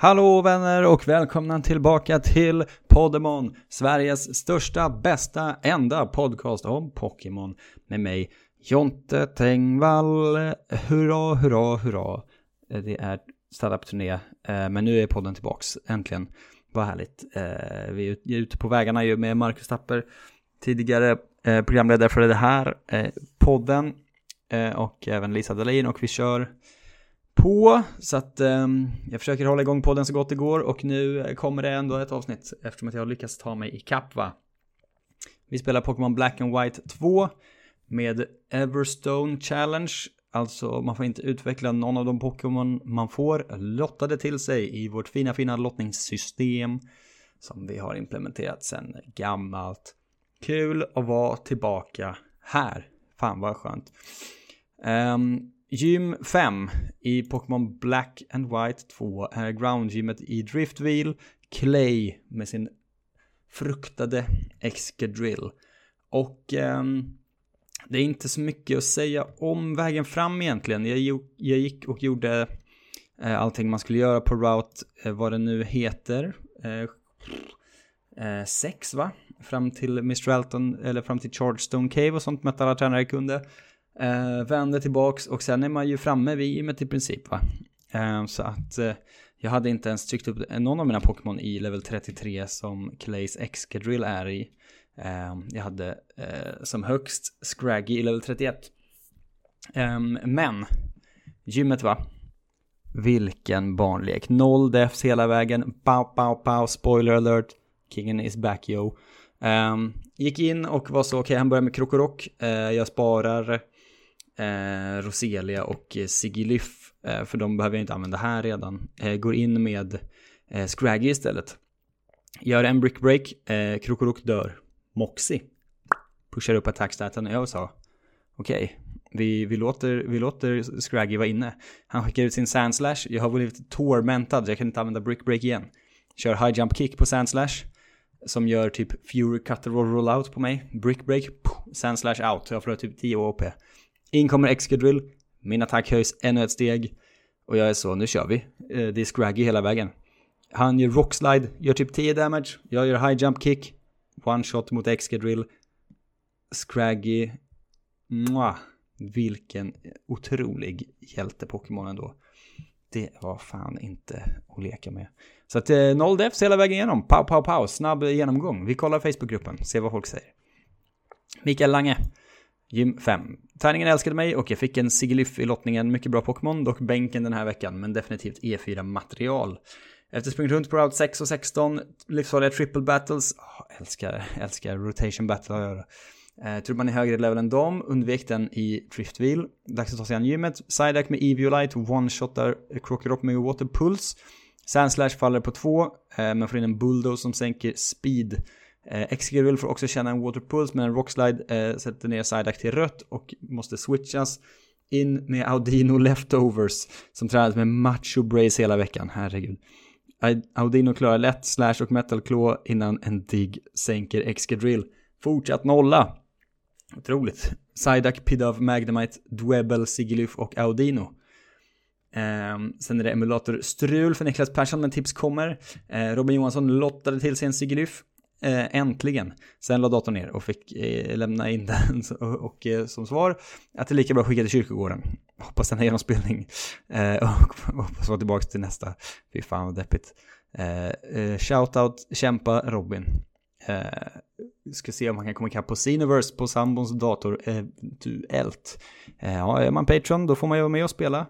Hallå vänner och välkomna tillbaka till Podemon, Sveriges största, bästa, enda podcast om Pokémon med mig, Jonte Tengvall. Hurra, hurra, hurra. Det är startup-turné, eh, men nu är podden tillbaks, äntligen. Vad härligt. Eh, vi är ute på vägarna ju med Marcus Tapper, tidigare eh, programledare för det här podden och även Lisa Dahlin och vi kör på. Så att um, jag försöker hålla igång podden så gott det går och nu kommer det ändå ett avsnitt eftersom att jag har lyckats ta mig i va. Vi spelar Pokémon Black and White 2 med Everstone Challenge. Alltså man får inte utveckla någon av de Pokémon man får lottade till sig i vårt fina fina lottningssystem som vi har implementerat sedan gammalt. Kul att vara tillbaka här. Fan vad skönt. Um, Gym 5 i Pokémon Black and White 2 är groundgymmet i Driftville, Clay med sin fruktade Excadrill. Och eh, det är inte så mycket att säga om vägen fram egentligen. Jag, jag gick och gjorde eh, allting man skulle göra på Route, eh, vad det nu heter. 6 eh, eh, va? Fram till Mr. Elton, eller fram till Chargestone Cave och sånt mötte alla tränare kunde. Eh, vänder tillbaks och sen är man ju framme vid gymmet i princip va. Eh, så att eh, jag hade inte ens tryckt upp någon av mina Pokémon i level 33 som Clays Excadrill är i. Eh, jag hade eh, som högst Scraggy i level 31. Eh, men, gymmet va. Vilken barnlek. Noll defs hela vägen. Pow, pow, pow. Spoiler alert. Kingen is back yo. Um, gick in och var så, okej okay, han börjar med Krokorock. Uh, jag sparar eh, Roselia och eh, Sigilyf, eh, för de behöver jag inte använda här redan, eh, går in med eh, Scraggy istället. Gör en brick break, eh, Krokorok dör. Moxie pushar upp attackstaten och jag sa okej, okay, vi, vi, låter, vi låter Scraggy vara inne. Han skickar ut sin Sandslash, jag har blivit tormentad, jag kan inte använda brick break igen. Kör high jump kick på Sandslash. Som gör typ Fury Cutter roll, out på mig. Brick break, Sandslash out. Jag förlorar typ 10 OP. In kommer Excadrill, min attack höjs ännu ett steg och jag är så, nu kör vi. Eh, det är Scraggy hela vägen. Han gör rockslide, gör typ 10 damage, jag gör high jump kick, one shot mot Excadrill. Scraggy, mwah, vilken otrolig hjälte-Pokémon ändå. Det var fan inte att leka med. Så att eh, noll defs hela vägen igenom. Pow, pow, pow. Snabb genomgång. Vi kollar Facebookgruppen, ser vad folk säger. Mikael Lange. Gym 5. Tärningen älskade mig och jag fick en Sigilyph i lottningen. Mycket bra Pokémon, dock bänken den här veckan, men definitivt E4-material. Efter sprungit runt på Route 6 och 16, livsfarliga triple battles. Oh, älskar, älskar rotation battle att göra. Eh, tror man är högre level än dem, undvek den i Driftville. Dags att ta sig an gymmet. Psyduck med Eviolite, one-shotar Crocodop med Water Pulse. Sandslash faller på 2, eh, men får in en Bulldoze som sänker speed Eh, Exegirul får också känna en waterpulse men en rockslide eh, sätter ner Psyduck till rött och måste switchas. In med Audino Leftovers som tränades med Macho Brace hela veckan, herregud. Audino klarar lätt Slash och Metal Claw innan en Dig sänker Excadrill. Fortsatt nolla. Otroligt. Psyduck, Pidove, Magnemite, Dwebel, Sigelyf och Audino. Um, sen är det emulator strul för Niklas Persson, men tips kommer. Uh, Robin Johansson lottade till sig en Sigelyf. Eh, äntligen. Sen la datorn ner och fick eh, lämna in den och, och eh, som svar att det är lika bra att skicka till kyrkogården. Hoppas den har genomspelning. Eh, och hoppas vara tillbaka till nästa. Fy fan vad deppigt. Eh, eh, shoutout, kämpa Robin. Eh, ska se om man kan komma ikapp på Cineverse på sambons dator eventuellt. Eh, ja, är man Patreon då får man ju vara med och spela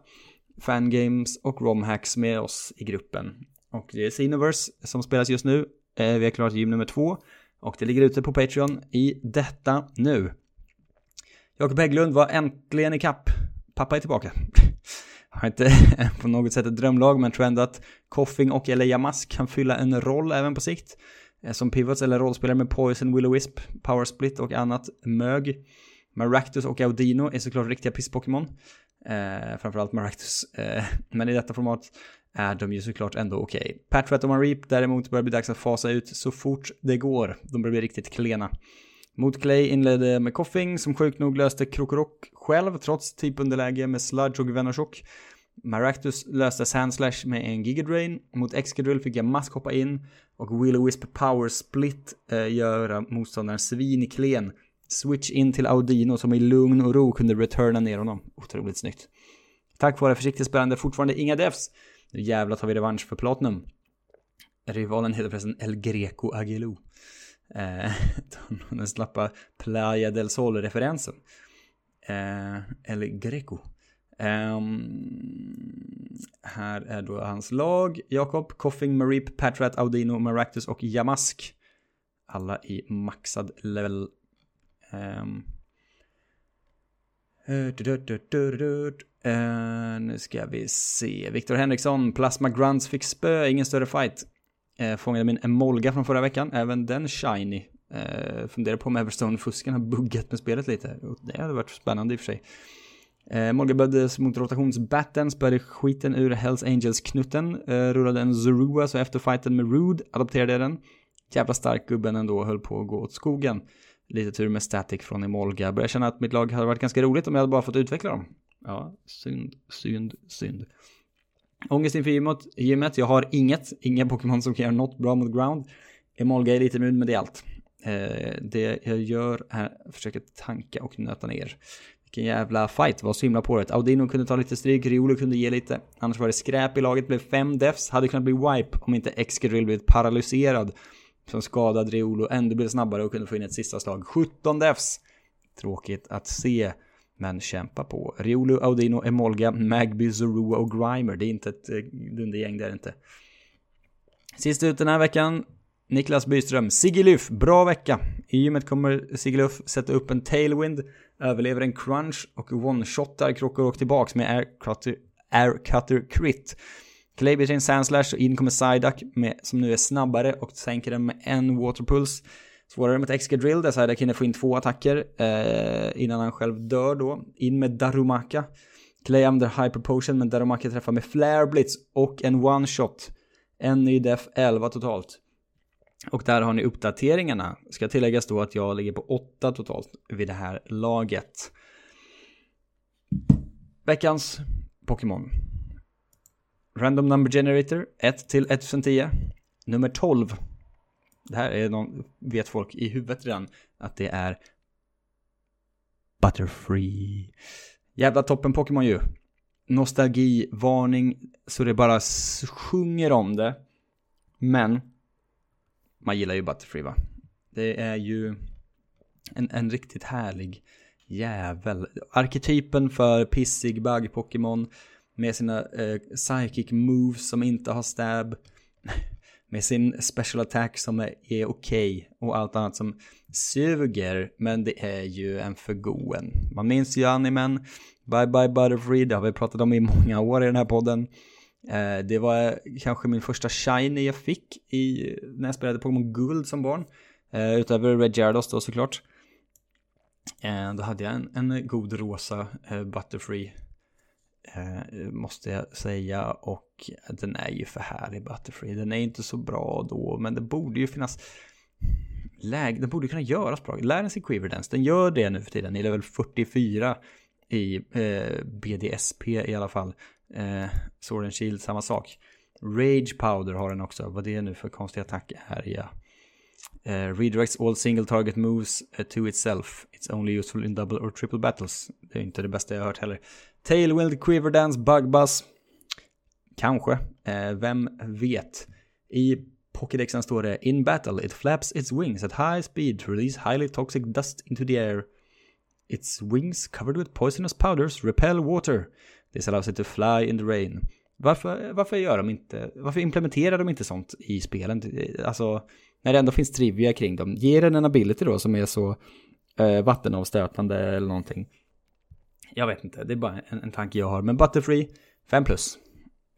fangames och romhacks med oss i gruppen. Och det är Cineverse som spelas just nu Eh, vi har klarat gym nummer två och det ligger ute på Patreon i detta nu. Jakob Hägglund var äntligen i kapp. Pappa är tillbaka. Har inte på något sätt ett drömlag, men tror ändå att Koffing och eller Yamas kan fylla en roll även på sikt. Eh, som pivots eller rollspelare med Poison, Willow Wisp, Power Split och annat mög. Maractus och Audino är såklart riktiga piss-Pokémon. Eh, framförallt Maractus. Eh, men i detta format är de ju såklart ändå okej. Okay. Patrat och Reap däremot börjar bli dags att fasa ut så fort det går. De börjar bli riktigt klena. Mot Clay inledde med Coffing som sjukt nog löste Krokorok själv trots typunderläge med Sludge och Venoshock. Maractus löste Sandslash med en Gigadrain. Mot Excadrill fick jag Mask hoppa in. Och Willow Wisp Power Split eh, göra motståndaren svinklen. Switch in till Audino som i lugn och ro kunde returna ner honom. Otroligt snyggt. Tack vare försiktigt spelande fortfarande inga defs. Nu jävlar tar vi revansch för Platinum. Rivalen heter förresten El Greco Aguilou. Eh, den slappa Playa del Sol-referensen. Eh, El Greco. Eh, här är då hans lag. Jakob, Coffing, Marip, Patrat, Audino, Maractus och Jamask. Alla i maxad level. Um, Uh, nu ska vi se. Viktor Henriksson, Plasma Grunts fick spö, ingen större fight. Uh, fångade min Emolga från förra veckan, även den shiny. Uh, funderar på om Everstone-fusken har buggat med spelet lite. Det hade varit spännande i och för sig. Uh, Molga böddes mot rotationsbatten, spöade skiten ur Hells Angels-knutten, uh, rullade en Zorua så efter fighten med Rude adopterade den. Jävla stark gubben ändå, höll på att gå åt skogen. Lite tur med Static från Emolga. Börjar känna att mitt lag hade varit ganska roligt om jag hade bara fått utveckla dem. Ja, synd, synd, synd. Ångest inför gymmet. gymmet. Jag har inget, inga Pokémon som kan göra något bra mot ground. Emolga är lite immun, men det är allt. Eh, det jag gör är att försöka tanka och nöta ner. Vilken jävla fight, var så himla på det. Audino kunde ta lite stryk, Riolo kunde ge lite. Annars var det skräp i laget, blev fem defs. Hade kunnat bli wipe om inte Excadrill blivit paralyserad. Som skadade Riolo, ändå blev snabbare och kunde få in ett sista slag. 17 defs. Tråkigt att se. Men kämpa på. Riolo, Audino, Emolga, Magby, Zorua och Grimer. Det är inte ett eh, dundergäng, det är det inte. Sist ut den här veckan. Niklas Byström. Sigiluf, bra vecka. I gymmet kommer Sigiluf sätta upp en tailwind, överlever en crunch och one-shotar Krokorok tillbaks med air cutter, air cutter crit. Clay sin sandslash och in kommer Psyduck med, som nu är snabbare och sänker den med en waterpuls. Svårare mot Excadrill där Psyduck hinner få in två attacker eh, innan han själv dör då. In med Darumaka. Clay under Hyper Potion men Darumaka träffar med Flare Blitz och en one-shot. En ny def, 11 totalt. Och där har ni uppdateringarna. Ska tilläggas då att jag ligger på 8 totalt vid det här laget. Veckans Pokémon. Random Number Generator 1 till 1010. Nummer 12. Det här är någon, vet folk i huvudet redan att det är Butterfree. Jävla toppen Pokémon ju. Nostalgivarning så det bara sjunger om det. Men man gillar ju Butterfree va? Det är ju en, en riktigt härlig jävel. Arketypen för pissig bug-Pokémon med sina eh, psychic moves som inte har stab med sin special attack som är, är okej okay, och allt annat som suger. Men det är ju en förgoen. Man minns ju animen. Bye bye Butterfree, det har vi pratat om i många år i den här podden. Eh, det var kanske min första shiny jag fick i, när jag spelade Pokémon Guld som barn. Eh, utöver Red Gyarados då såklart. Eh, då hade jag en, en god rosa eh, Butterfree. Eh, måste jag säga. Och den är ju för härlig Butterfree. Den är inte så bra då. Men det borde ju finnas läge. Den borde kunna göras bra. Lär den sig Quiver Den gör det nu för tiden i level 44 i eh, BDSP i alla fall. Eh, Sword and Shield, samma sak. Rage Powder har den också. Vad det är nu för konstig attack är ja. Uh, redirects all single target moves uh, to itself. It's only useful in double or triple battles. Det är inte det bästa jag har hört heller. Tailwind, Quiverdance Bugbuzz. Kanske. Eh, vem vet? I Pokédexen står det In battle it flaps its wings at high speed to release highly toxic dust into the air. Its wings covered with poisonous powders repel water. This allows it to fly in the rain. Varför, varför gör de inte, varför implementerar de inte sånt i spelen? Alltså, när det ändå finns trivia kring dem. Ge den en ability då som är så eh, vattenavstötande eller någonting. Jag vet inte, det är bara en, en tanke jag har. Men Butterfree, 5 plus.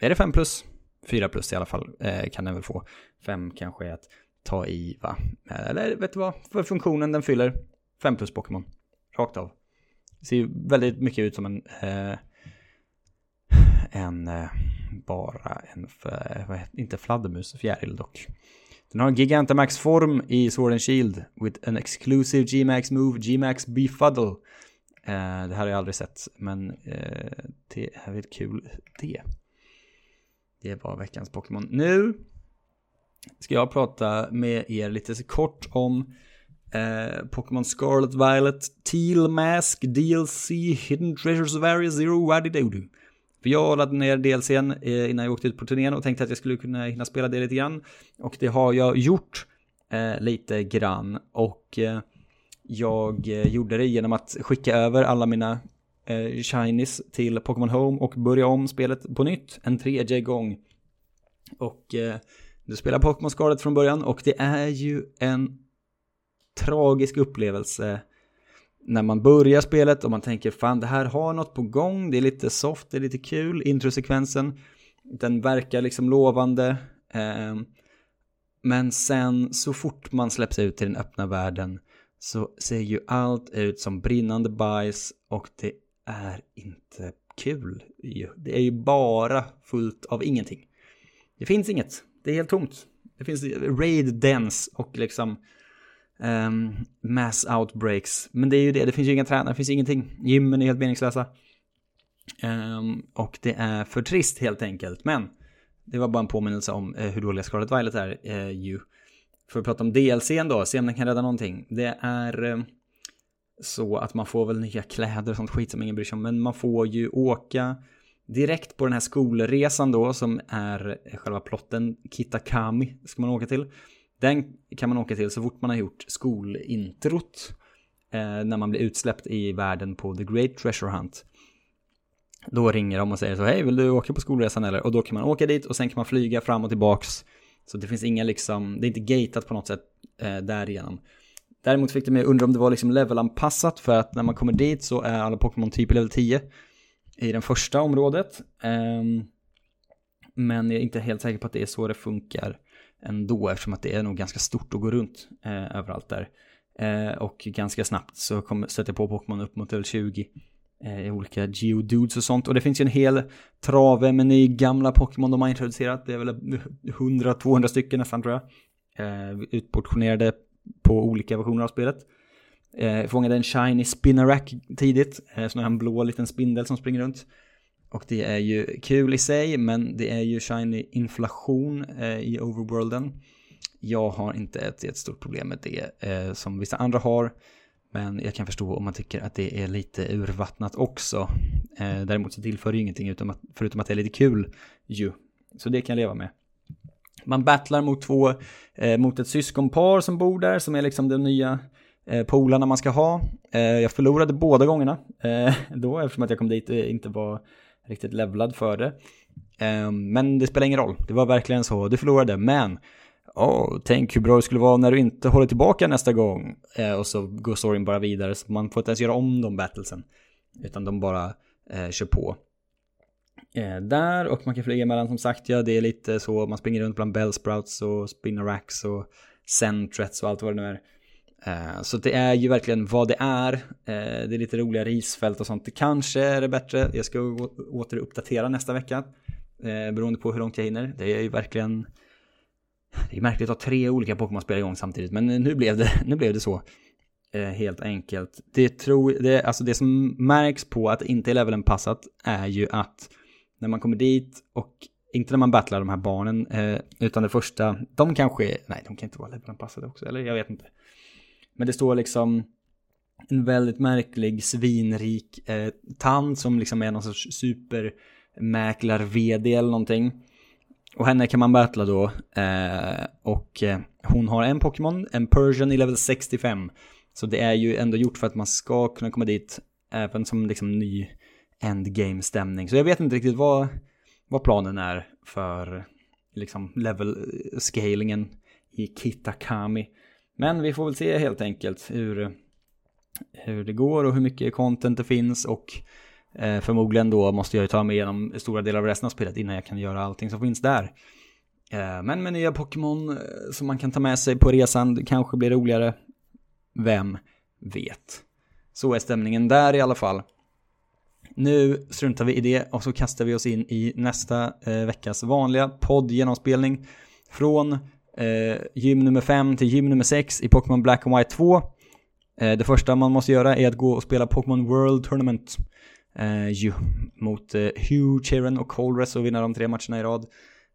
Är det 5 plus? 4 plus i alla fall eh, kan den väl få. 5 kanske är att ta i va? Eh, eller vet du vad? För funktionen den fyller 5 plus Pokémon. Rakt av. Det ser ju väldigt mycket ut som en eh, en eh, bara en, för, inte fladdermus, fjäril dock. Den har en Gigantamax-form i Sword and Shield with an exclusive G-Max move, G-Max Befuddle. Eh, det här har jag aldrig sett, men eh, det är väl kul det. Det var veckans Pokémon. Nu ska jag prata med er lite kort om eh, Pokémon Scarlet Violet Teal Mask DLC Hidden Treasures of Area Zero Waddy För jag laddade ner DLCn eh, innan jag åkte ut på turnén och tänkte att jag skulle kunna hinna spela det lite grann. Och det har jag gjort eh, lite grann. Och eh, jag eh, gjorde det genom att skicka över alla mina eh, shinies till Pokémon Home och börja om spelet på nytt en tredje gång. Och eh, du spelar Pokémon Scarlet från början och det är ju en tragisk upplevelse när man börjar spelet och man tänker fan det här har något på gång, det är lite soft, det är lite kul, introsekvensen, den verkar liksom lovande. Eh, men sen så fort man släpps ut i den öppna världen så ser ju allt ut som brinnande bajs och det är inte kul. Det är ju bara fullt av ingenting. Det finns inget. Det är helt tomt. Det finns raid dance och liksom um, mass outbreaks. Men det är ju det, det finns ju inga tränare, det finns ingenting. Gymmen är helt meningslösa. Um, och det är för trist helt enkelt. Men det var bara en påminnelse om uh, hur dåliga Scarlet Violet är uh, ju. För att prata om DLCn då, se om den kan rädda någonting. Det är eh, så att man får väl nya kläder och sånt skit som ingen bryr sig om. Men man får ju åka direkt på den här skolresan då som är själva plotten Kitakami ska man åka till. Den kan man åka till så fort man har gjort skolintrot eh, när man blir utsläppt i världen på The Great Treasure Hunt. Då ringer de och säger så hej vill du åka på skolresan eller? Och då kan man åka dit och sen kan man flyga fram och tillbaks. Så det finns inga liksom, det är inte gatat på något sätt eh, därigenom. Däremot fick det mig undra om det var liksom levelanpassat för att när man kommer dit så är alla Pokémon typ level 10 i det första området. Um, men jag är inte helt säker på att det är så det funkar ändå eftersom att det är nog ganska stort att gå runt eh, överallt där. Eh, och ganska snabbt så kom, sätter jag på Pokémon upp mot level 20 eh, i olika geodudes och sånt. Och det finns ju en hel trave med ny gamla Pokémon de har introducerat. Det är väl 100-200 stycken nästan tror jag. Eh, utportionerade på olika versioner av spelet. Eh, fångade en shiny spinnerack tidigt, eh, nu har en blå liten spindel som springer runt. Och det är ju kul i sig, men det är ju shiny inflation eh, i overworlden. Jag har inte ett jättestort problem med det eh, som vissa andra har. Men jag kan förstå om man tycker att det är lite urvattnat också. Eh, däremot så tillför det ju ingenting utom att, förutom att det är lite kul ju. Så det kan jag leva med. Man battlar mot två, eh, mot ett syskonpar som bor där som är liksom de nya eh, polarna man ska ha. Eh, jag förlorade båda gångerna eh, då eftersom att jag kom dit och inte var riktigt levlad för det. Eh, men det spelar ingen roll, det var verkligen så, du förlorade, men oh, tänk hur bra det skulle vara när du inte håller tillbaka nästa gång. Eh, och så går storyn bara vidare, så man får inte ens göra om de battlesen. Utan de bara eh, kör på. Eh, där och man kan flyga emellan som sagt, ja det är lite så, man springer runt bland Bellsprouts och spinneracks och Centrets och allt vad det nu är. Eh, så det är ju verkligen vad det är. Eh, det är lite roliga risfält och sånt. Det kanske är det bättre. Jag ska återuppdatera nästa vecka. Eh, beroende på hur långt jag hinner. Det är ju verkligen... Det är märkligt att ha tre olika Pokémon-spel igång samtidigt. Men nu blev det, nu blev det så. Eh, helt enkelt. Det, tror, det, alltså det som märks på att inte är levelanpassat är ju att när man kommer dit och inte när man battlar de här barnen, eh, utan det första, de kanske, nej de kan inte vara levelanpassade också, eller jag vet inte. Men det står liksom en väldigt märklig, svinrik eh, tant som liksom är någon sorts supermäklar-vd eller någonting. Och henne kan man battla då. Eh, och eh, hon har en Pokémon, en Persian i level 65. Så det är ju ändå gjort för att man ska kunna komma dit även som liksom ny endgame-stämning. Så jag vet inte riktigt vad, vad planen är för liksom level-scalingen i Kitakami. Men vi får väl se helt enkelt hur, hur det går och hur mycket content det finns och eh, förmodligen då måste jag ju ta mig igenom stora delar av resten av spelet innan jag kan göra allting som finns där. Eh, men med nya Pokémon eh, som man kan ta med sig på resan det kanske blir roligare. Vem vet? Så är stämningen där i alla fall. Nu struntar vi i det och så kastar vi oss in i nästa eh, veckas vanliga poddgenomspelning från eh, gym nummer 5 till gym nummer 6 i Pokémon Black and White 2. Eh, det första man måste göra är att gå och spela Pokémon World Tournament. Eh, ju, mot eh, Hugh, Chiron och Colress och vinna de tre matcherna i rad.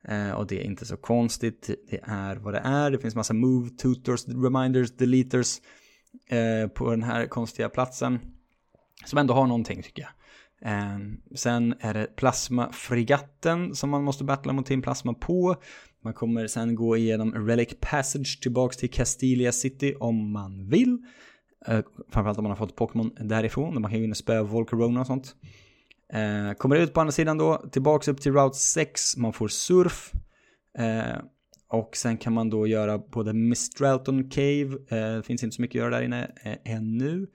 Eh, och det är inte så konstigt, det är vad det är. Det finns massa move, tutors, reminders, deleters eh, på den här konstiga platsen. Som ändå har någonting tycker jag. Eh, sen är det plasmafregatten som man måste battla mot Team Plasma på. Man kommer sen gå igenom Relic Passage tillbaks till Castilia City om man vill. Eh, framförallt om man har fått Pokémon därifrån. Man kan ju in spöa Volcarona och sånt. Eh, kommer ut på andra sidan då, tillbaks upp till Route 6, man får surf. Eh, och sen kan man då göra både Mistralton Cave, eh, det finns inte så mycket att göra där inne eh, ännu.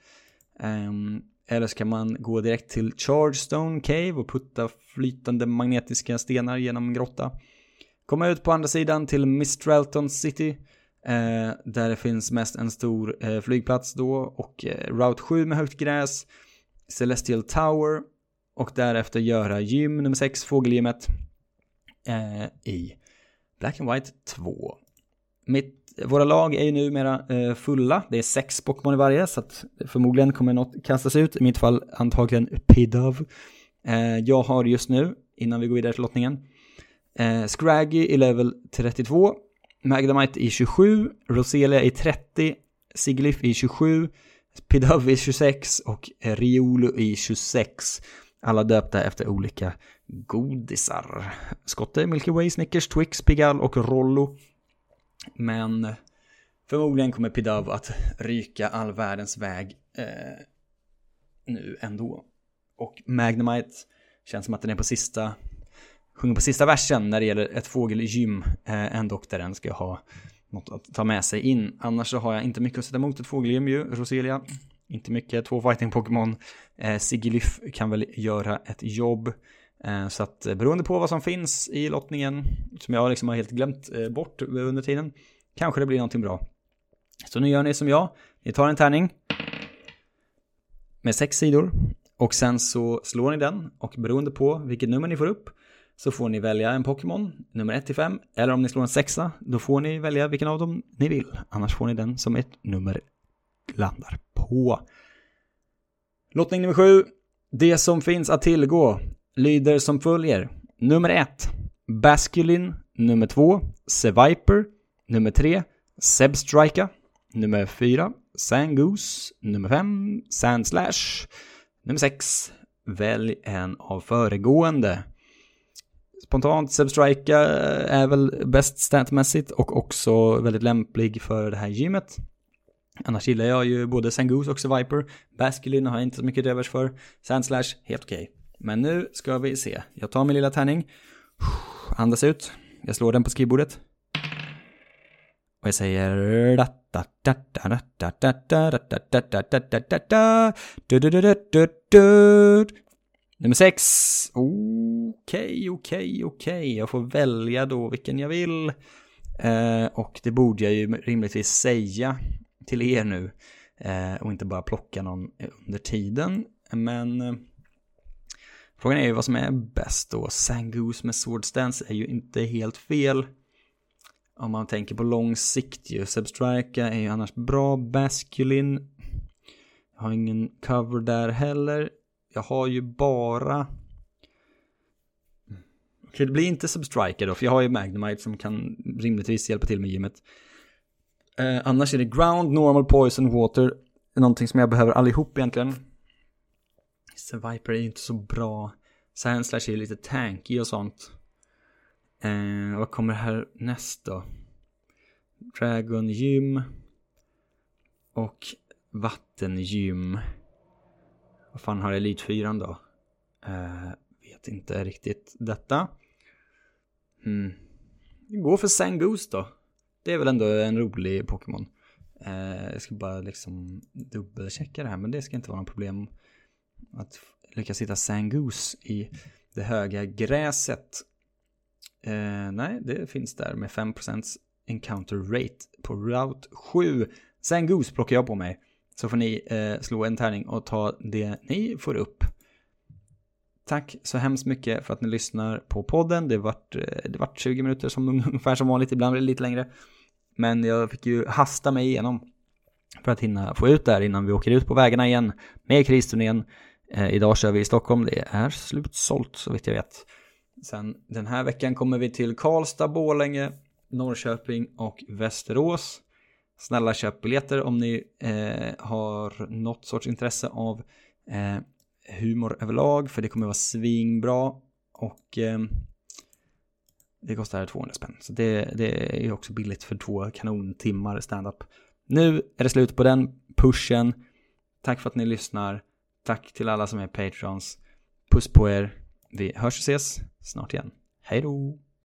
Ehm, eller så kan man gå direkt till Chargestone Cave och putta flytande magnetiska stenar genom en grotta. Komma ut på andra sidan till Mistralton City. Eh, där det finns mest en stor eh, flygplats då och eh, Route 7 med högt gräs. Celestial Tower och därefter göra gym nummer 6, fågelgymmet eh, i Black and White 2. Mitt, våra lag är ju numera eh, fulla, det är sex Pokémon i varje så att förmodligen kommer något kastas ut, i mitt fall antagligen Pidove. Eh, jag har just nu, innan vi går vidare till lottningen, eh, Scraggy i level 32, MagdaMite i 27, Roselia i 30, Siglif i 27, Pidov i 26 och Riolo i 26. Alla döpta efter olika godisar. Skotte, Milky Way, Snickers, Twix, Pigalle och Rollo. Men förmodligen kommer Pidov att ryka all världens väg eh, nu ändå. Och Magnemite känns som att den är på sista, sjunger på sista versen när det gäller ett fågelgym. Eh, än där den ska ha något att ta med sig in. Annars så har jag inte mycket att sätta emot ett fågelgym ju, Roselia. Inte mycket, två fighting-Pokémon. Eh, Sigilyf kan väl göra ett jobb. Eh, så att eh, beroende på vad som finns i lottningen, som jag liksom har helt glömt eh, bort under tiden, kanske det blir någonting bra. Så nu gör ni som jag, ni tar en tärning med sex sidor och sen så slår ni den och beroende på vilket nummer ni får upp så får ni välja en Pokémon, nummer 1 till 5, eller om ni slår en sexa, då får ni välja vilken av dem ni vill. Annars får ni den som ett nummer landar på. Lottning nummer 7 Det som finns att tillgå lyder som följer. Nummer 1 Basculin. Nummer 2 Seviper. Nummer 3 Sebstrika. Nummer 4 Sangoose. Nummer 5 Sandslash. Nummer 6 Välj en av föregående. Spontant Sebstrika är väl bäst statmässigt och också väldigt lämplig för det här gymmet. Annars gillar jag ju både Sangoose och Viper. Basculin har jag inte så mycket övers för. Sandslash, helt okej. Okay. Men nu ska vi se. Jag tar min lilla tärning. Andas ut. Jag slår den på skrivbordet. Och jag säger... Nummer sex. Okej, okej, okej. Jag får välja då vilken jag vill. Eh, och det borde jag ju rimligtvis säga till er nu eh, och inte bara plocka någon under tiden. Men eh, frågan är ju vad som är bäst då. Sangoose med Sword Stance är ju inte helt fel. Om man tänker på lång sikt ju. Substrika är ju annars bra. Basculin. Jag har ingen cover där heller. Jag har ju bara... Okej, det blir inte Substriker då, för jag har ju Magnemite som kan rimligtvis hjälpa till med gymmet. Eh, annars är det ground, normal, poison, water. Någonting som jag behöver allihop egentligen. Viper är ju inte så bra. Sandslash är lite tanky och sånt. Eh, vad kommer här näst då? Dragon gym. Och vattengym. Vad fan har Elite 4 då? Eh, vet inte riktigt detta. Hmm. Gå för Sangoose då. Det är väl ändå en rolig Pokémon. Eh, jag ska bara liksom dubbelchecka det här, men det ska inte vara något problem att lyckas hitta Sangoose i det höga gräset. Eh, nej, det finns där med 5% encounter rate på route 7. Sangoose plockar jag på mig. Så får ni eh, slå en tärning och ta det ni får upp. Tack så hemskt mycket för att ni lyssnar på podden. Det vart, eh, det vart 20 minuter som ungefär som vanligt, ibland blir det lite längre. Men jag fick ju hasta mig igenom. för att hinna få ut det här innan vi åker ut på vägarna igen med kristurnén. Eh, idag kör vi i Stockholm, det är slutsålt så vitt jag vet. Sen den här veckan kommer vi till Karlstad, Bålänge, Norrköping och Västerås. Snälla köp biljetter om ni eh, har något sorts intresse av eh, humor överlag för det kommer vara svinbra och eh, det kostar 200 spänn. Så det, det är också billigt för två kanontimmar standup. Nu är det slut på den pushen. Tack för att ni lyssnar. Tack till alla som är patrons. Puss på er. Vi hörs och ses snart igen. Hej då!